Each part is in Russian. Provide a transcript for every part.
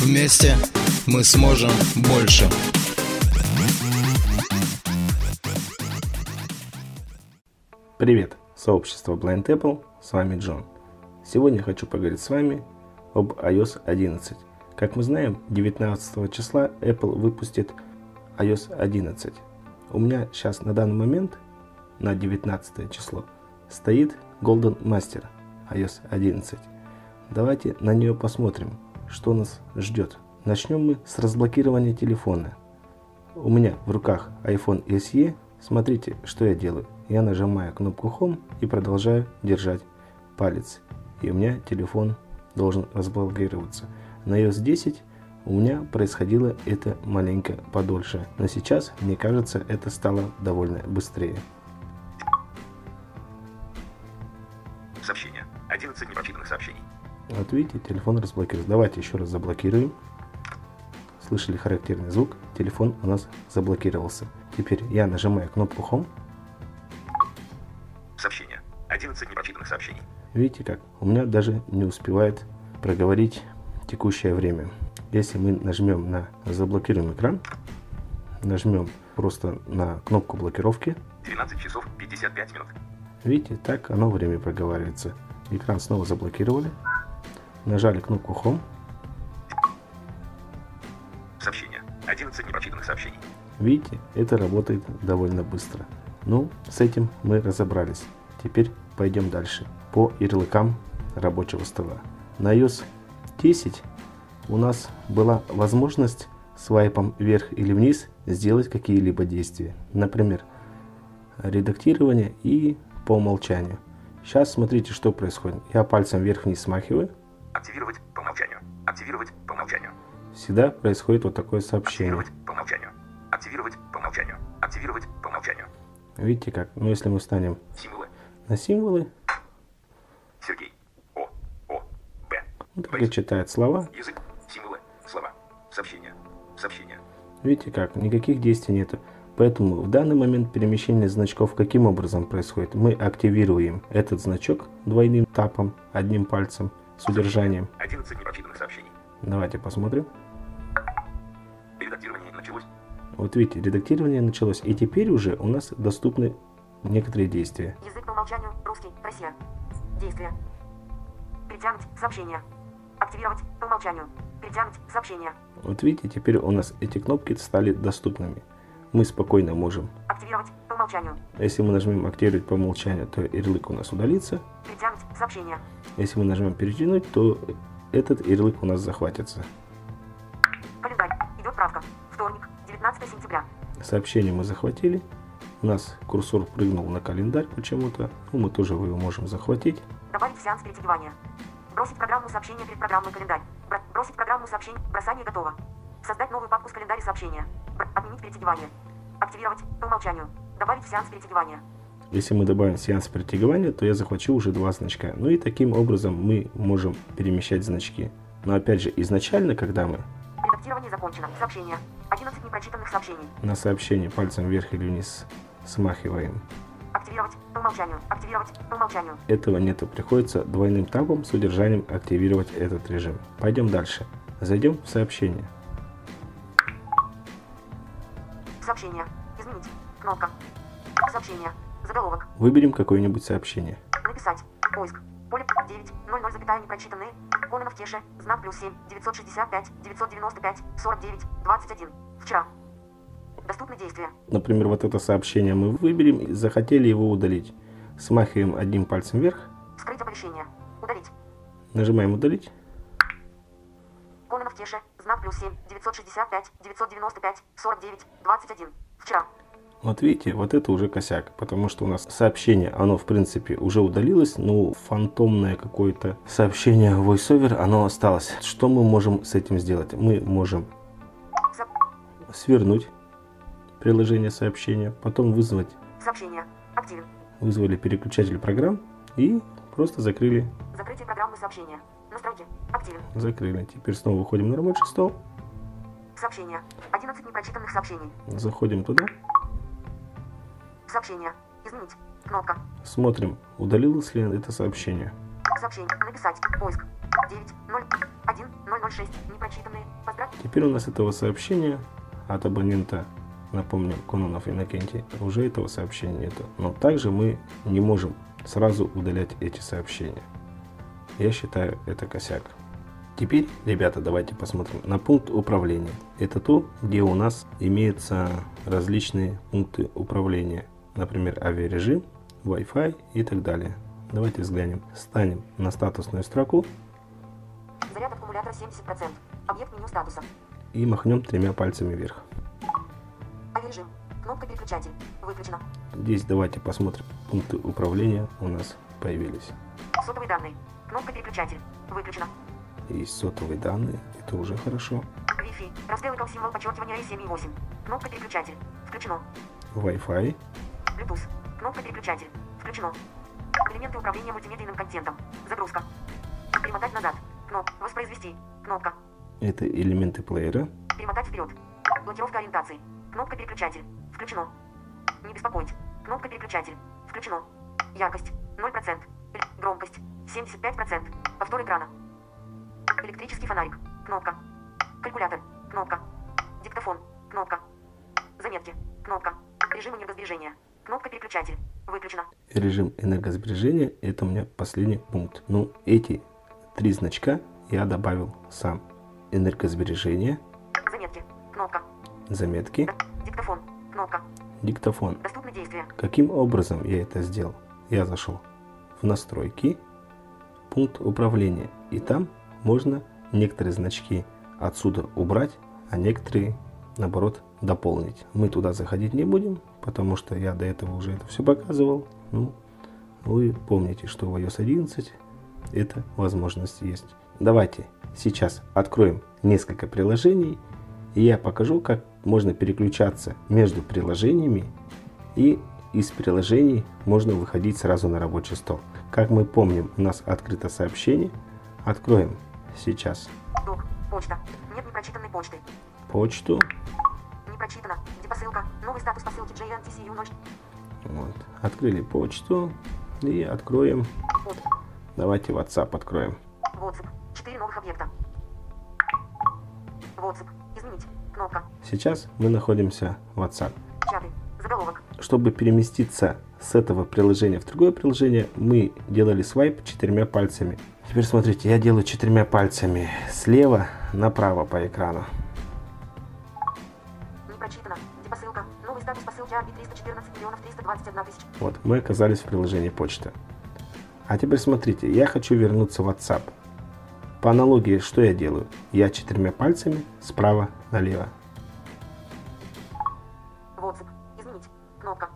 Вместе мы сможем больше. Привет, сообщество Blind Apple, с вами Джон. Сегодня хочу поговорить с вами об iOS 11. Как мы знаем, 19 числа Apple выпустит iOS 11. У меня сейчас на данный момент, на 19 число, стоит Golden Master iOS 11. Давайте на нее посмотрим, что нас ждет. Начнем мы с разблокирования телефона. У меня в руках iPhone SE. Смотрите, что я делаю. Я нажимаю кнопку Home и продолжаю держать палец. И у меня телефон должен разблокироваться. На iOS 10 у меня происходило это маленько подольше, но сейчас, мне кажется, это стало довольно быстрее. Сообщение. 11 непрочитанных сообщений. Вот видите, телефон разблокировался. Давайте еще раз заблокируем. Слышали характерный звук? Телефон у нас заблокировался. Теперь я нажимаю кнопку Home. Сообщение. 11 непрочитанных сообщений. Видите как? У меня даже не успевает проговорить текущее время. Если мы нажмем на заблокируем экран, нажмем просто на кнопку блокировки, 12 часов 55 минут. видите, так оно время проговаривается. Экран снова заблокировали, нажали кнопку Home, Сообщение. 11 непрочитанных сообщений. видите, это работает довольно быстро. Ну, с этим мы разобрались. Теперь пойдем дальше по ярлыкам рабочего стола. На iOS 10 у нас была возможность свайпом вверх или вниз сделать какие-либо действия. Например, редактирование и по умолчанию. Сейчас смотрите, что происходит. Я пальцем вверх-вниз смахиваю. Активировать по умолчанию. Активировать по умолчанию. Всегда происходит вот такое сообщение. Активировать по умолчанию. Активировать по умолчанию. Активировать по умолчанию. Видите как? Ну, если мы встанем Символы. на символы, Сергей. О. О. Б. он так и читает слова. Язык. Символы. Слова. Сообщение. Сообщение. Видите как? Никаких действий нету. Поэтому в данный момент перемещение значков каким образом происходит? Мы активируем этот значок двойным тапом, одним пальцем с удержанием. 11 непрочитанных сообщений. Давайте посмотрим. Редактирование началось. Вот видите, редактирование началось. И теперь уже у нас доступны некоторые действия. Язык по умолчанию русский, Россия. Действие. Перетянуть сообщение. Активировать по умолчанию. Перетянуть сообщение. Вот видите, теперь у нас эти кнопки стали доступными. Мы спокойно можем. Активировать по умолчанию. Если мы нажмем активировать по умолчанию, то ярлык у нас удалится. Перетянуть сообщение. Если мы нажмем перетянуть, то этот ярлык у нас захватится. Календарь. Идет правка. Вторник, 19 сентября. Сообщение мы захватили. У нас курсор прыгнул на календарь почему-то. Ну, мы тоже его можем захватить. Добавить в сеанс перетягивания. Бросить программу сообщения перед программой календарь. Бро- бросить программу сообщений. Бросание готово. Создать новую папку с календаря сообщения. Бр- отменить перетягивание. Активировать по умолчанию. Добавить сеанс перетягивания. Если мы добавим сеанс притягивания, то я захвачу уже два значка. Ну и таким образом мы можем перемещать значки. Но опять же, изначально, когда мы Редактирование закончено. Сообщение. 11 непрочитанных сообщений. на сообщение пальцем вверх или вниз смахиваем, Активировать по умолчанию. Активировать по умолчанию. этого нету. Приходится двойным табом с удержанием активировать этот режим. Пойдем дальше. Зайдем в сообщение. Сообщение. Изменить. Кнопка. Сообщение. Заголовок. Выберем какое-нибудь сообщение. Написать. Поиск. Поле 9. 00 запятая непрочитанные. Кононов Теше. Знак плюс 7. 965. 995. 49. 21. Вчера. Доступны действия. Например, вот это сообщение мы выберем и захотели его удалить. Смахиваем одним пальцем вверх, Скрыть оповещение. Удалить. нажимаем удалить. Кононов Теше. Знак плюс 7. 965. 995. 49. 21. Вчера. Вот видите, вот это уже косяк, потому что у нас сообщение, оно в принципе уже удалилось, но фантомное какое-то сообщение VoiceOver, оно осталось. Что мы можем с этим сделать? Мы можем свернуть приложение сообщения, потом вызвать, Сообщение. Активен. вызвали переключатель программ и просто закрыли, Закрытие программы сообщения. Настройки. Активен. закрыли. Теперь снова выходим на рабочий стол, Сообщение. 11 непрочитанных сообщений. заходим туда, Сообщение. Изменить. Кнопка. смотрим, удалилось ли это сообщение. Сообщение. Написать. Поиск. 9, 0, 1, 006. Непрочитанные. Поздравь. Теперь у нас этого сообщения от абонента, напомню, Кононов Иннокентий, уже этого сообщения нету. Но также мы не можем сразу удалять эти сообщения. Я считаю, это косяк. Теперь, ребята, давайте посмотрим на пункт управления. Это то, где у нас имеются различные пункты управления. Например, авиарежим, Wi-Fi и так далее. Давайте взглянем. Станем на статусную строку Заряд аккумулятора 70%. Объект меню статуса. и махнем тремя пальцами вверх. Авиарежим. Кнопка переключатель. Выключена. Здесь давайте посмотрим. Пункты управления у нас появились. Сотовые данные. Кнопка переключатель. Выключена. Есть сотовые данные, это уже хорошо. Wi-Fi. Раздел икон символ подчеркивания i7 и 8. Кнопка переключатель. Включено. Wi-Fi, Bluetooth. Кнопка переключатель. Включено. Элементы управления мультимедийным контентом. Загрузка. Перемотать назад. Кноп. Воспроизвести. Кнопка. это элементы плеера. Перемотать вперед. Блокировка ориентации. Кнопка переключатель. Включено. Не беспокоить. Кнопка переключатель. Включено. Яркость. 0%. Р- Громкость. 75%. Повтор экрана. Электрический фонарик. Кнопка. Калькулятор. Кнопка. Диктофон. Кнопка. Заметки. Кнопка. Режим энергосбережения. Кнопка переключатель. Выключено. Режим энергосбережения, это у меня последний пункт. Ну, эти три значка я добавил сам. Энергосбережение, Заметки. Кнопка. заметки, Диктофон. Кнопка. диктофон. Доступны действия. Каким образом я это сделал? Я зашел в настройки, пункт управления. И там можно некоторые значки отсюда убрать, а некоторые, наоборот, дополнить. Мы туда заходить не будем, потому что я до этого уже это все показывал. Ну, вы помните, что в iOS 11 эта возможность есть. Давайте сейчас откроем несколько приложений, и я покажу, как можно переключаться между приложениями и из приложений можно выходить сразу на рабочий стол. Как мы помним, у нас открыто сообщение. Откроем сейчас. Почта. Нет непрочитанной почты. почту. Прочитано. Где посылка? Новый статус посылки JNTCU 0. Вот. Открыли почту и откроем. Вот. Давайте WhatsApp откроем. WhatsApp. Четыре новых объекта. WhatsApp. Изменить. Кнопка. Сейчас мы находимся в WhatsApp. Чаты. Заголовок. Чтобы переместиться с этого приложения в другое приложение, мы делали свайп четырьмя пальцами. Теперь смотрите, я делаю четырьмя пальцами слева направо по экрану. Вот, мы оказались в приложении почта. А теперь смотрите, я хочу вернуться в WhatsApp. По аналогии, что я делаю? Я четырьмя пальцами справа налево. WhatsApp. Изменить. Кнопка.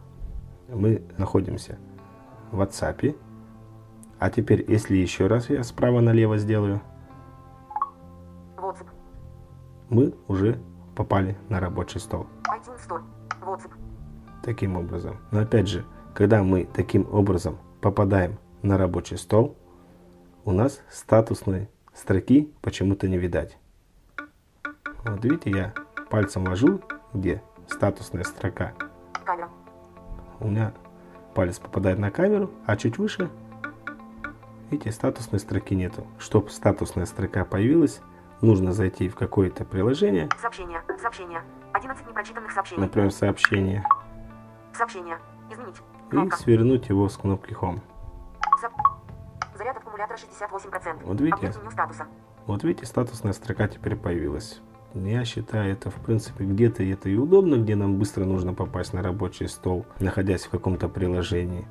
Мы находимся в WhatsApp. А теперь, если еще раз я справа налево сделаю, WhatsApp. мы уже попали на рабочий стол. iTunes Store. WhatsApp. Таким образом. Но опять же, когда мы таким образом попадаем на рабочий стол, у нас статусной строки почему-то не видать. Вот видите, я пальцем вожу, где статусная строка. Камера. У меня палец попадает на камеру, а чуть выше, видите, статусной строки нету. Чтобы статусная строка появилась, нужно зайти в какое-то приложение, Сообщение. Сообщение. 11 непрочитанных сообщений. например, сообщение, Сообщение. Изменить. и Кнопка. свернуть его с кнопки Home. За- Заряд аккумулятора 68%. Вот видите? Статуса. Вот видите, статусная строка теперь появилась. Я считаю, это в принципе где-то это и удобно, где нам быстро нужно попасть на рабочий стол, находясь в каком-то приложении.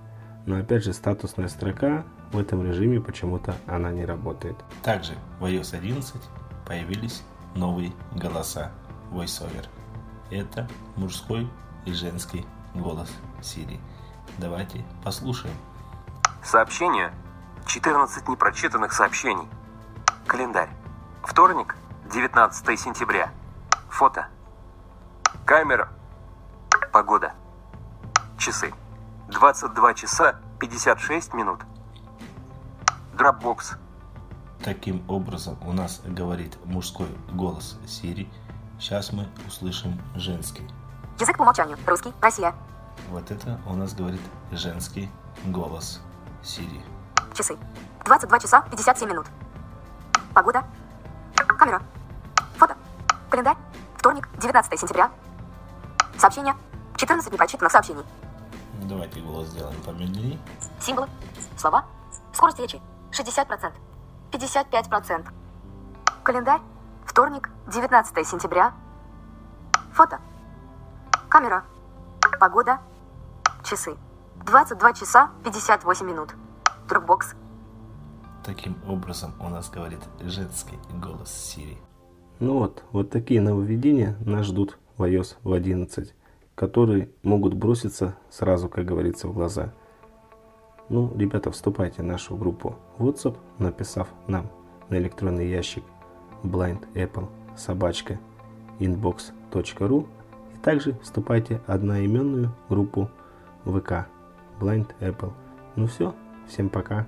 Но опять же, статусная строка в этом режиме почему-то она не работает. Также в iOS 11 появились новые голоса VoiceOver. Это мужской и женский голос Siri. Давайте послушаем. Сообщение. 14 непрочитанных сообщений. Календарь. Вторник, 19 сентября. Фото. Камера. Погода. Часы. 22 часа 56 минут. Dropbox. Таким образом у нас говорит мужской голос Siri. Сейчас мы услышим женский. Язык по умолчанию. Русский. Россия. Вот это у нас говорит женский голос Siri. Часы. 22 часа 57 минут. Погода. Камера. Фото. Календарь. Вторник, 19 сентября. Сообщение. 14 непрочитанных сообщений. Давайте голос сделаем помедленнее. Символы. Слова. Скорость речи. 60%. 55%. Календарь. Вторник, 19 сентября. Фото. Камера. Погода. Часы. 22 часа 58 минут. Dropbox. Таким образом у нас говорит женский голос Siri. Ну вот, вот такие нововведения нас ждут в iOS в 11, которые могут броситься сразу, как говорится, в глаза. Ну, ребята, вступайте в нашу группу WhatsApp, написав нам на электронный ящик blindapple собачка inbox.ru и также вступайте в одноименную группу ВК Blind Apple. Ну все, всем пока.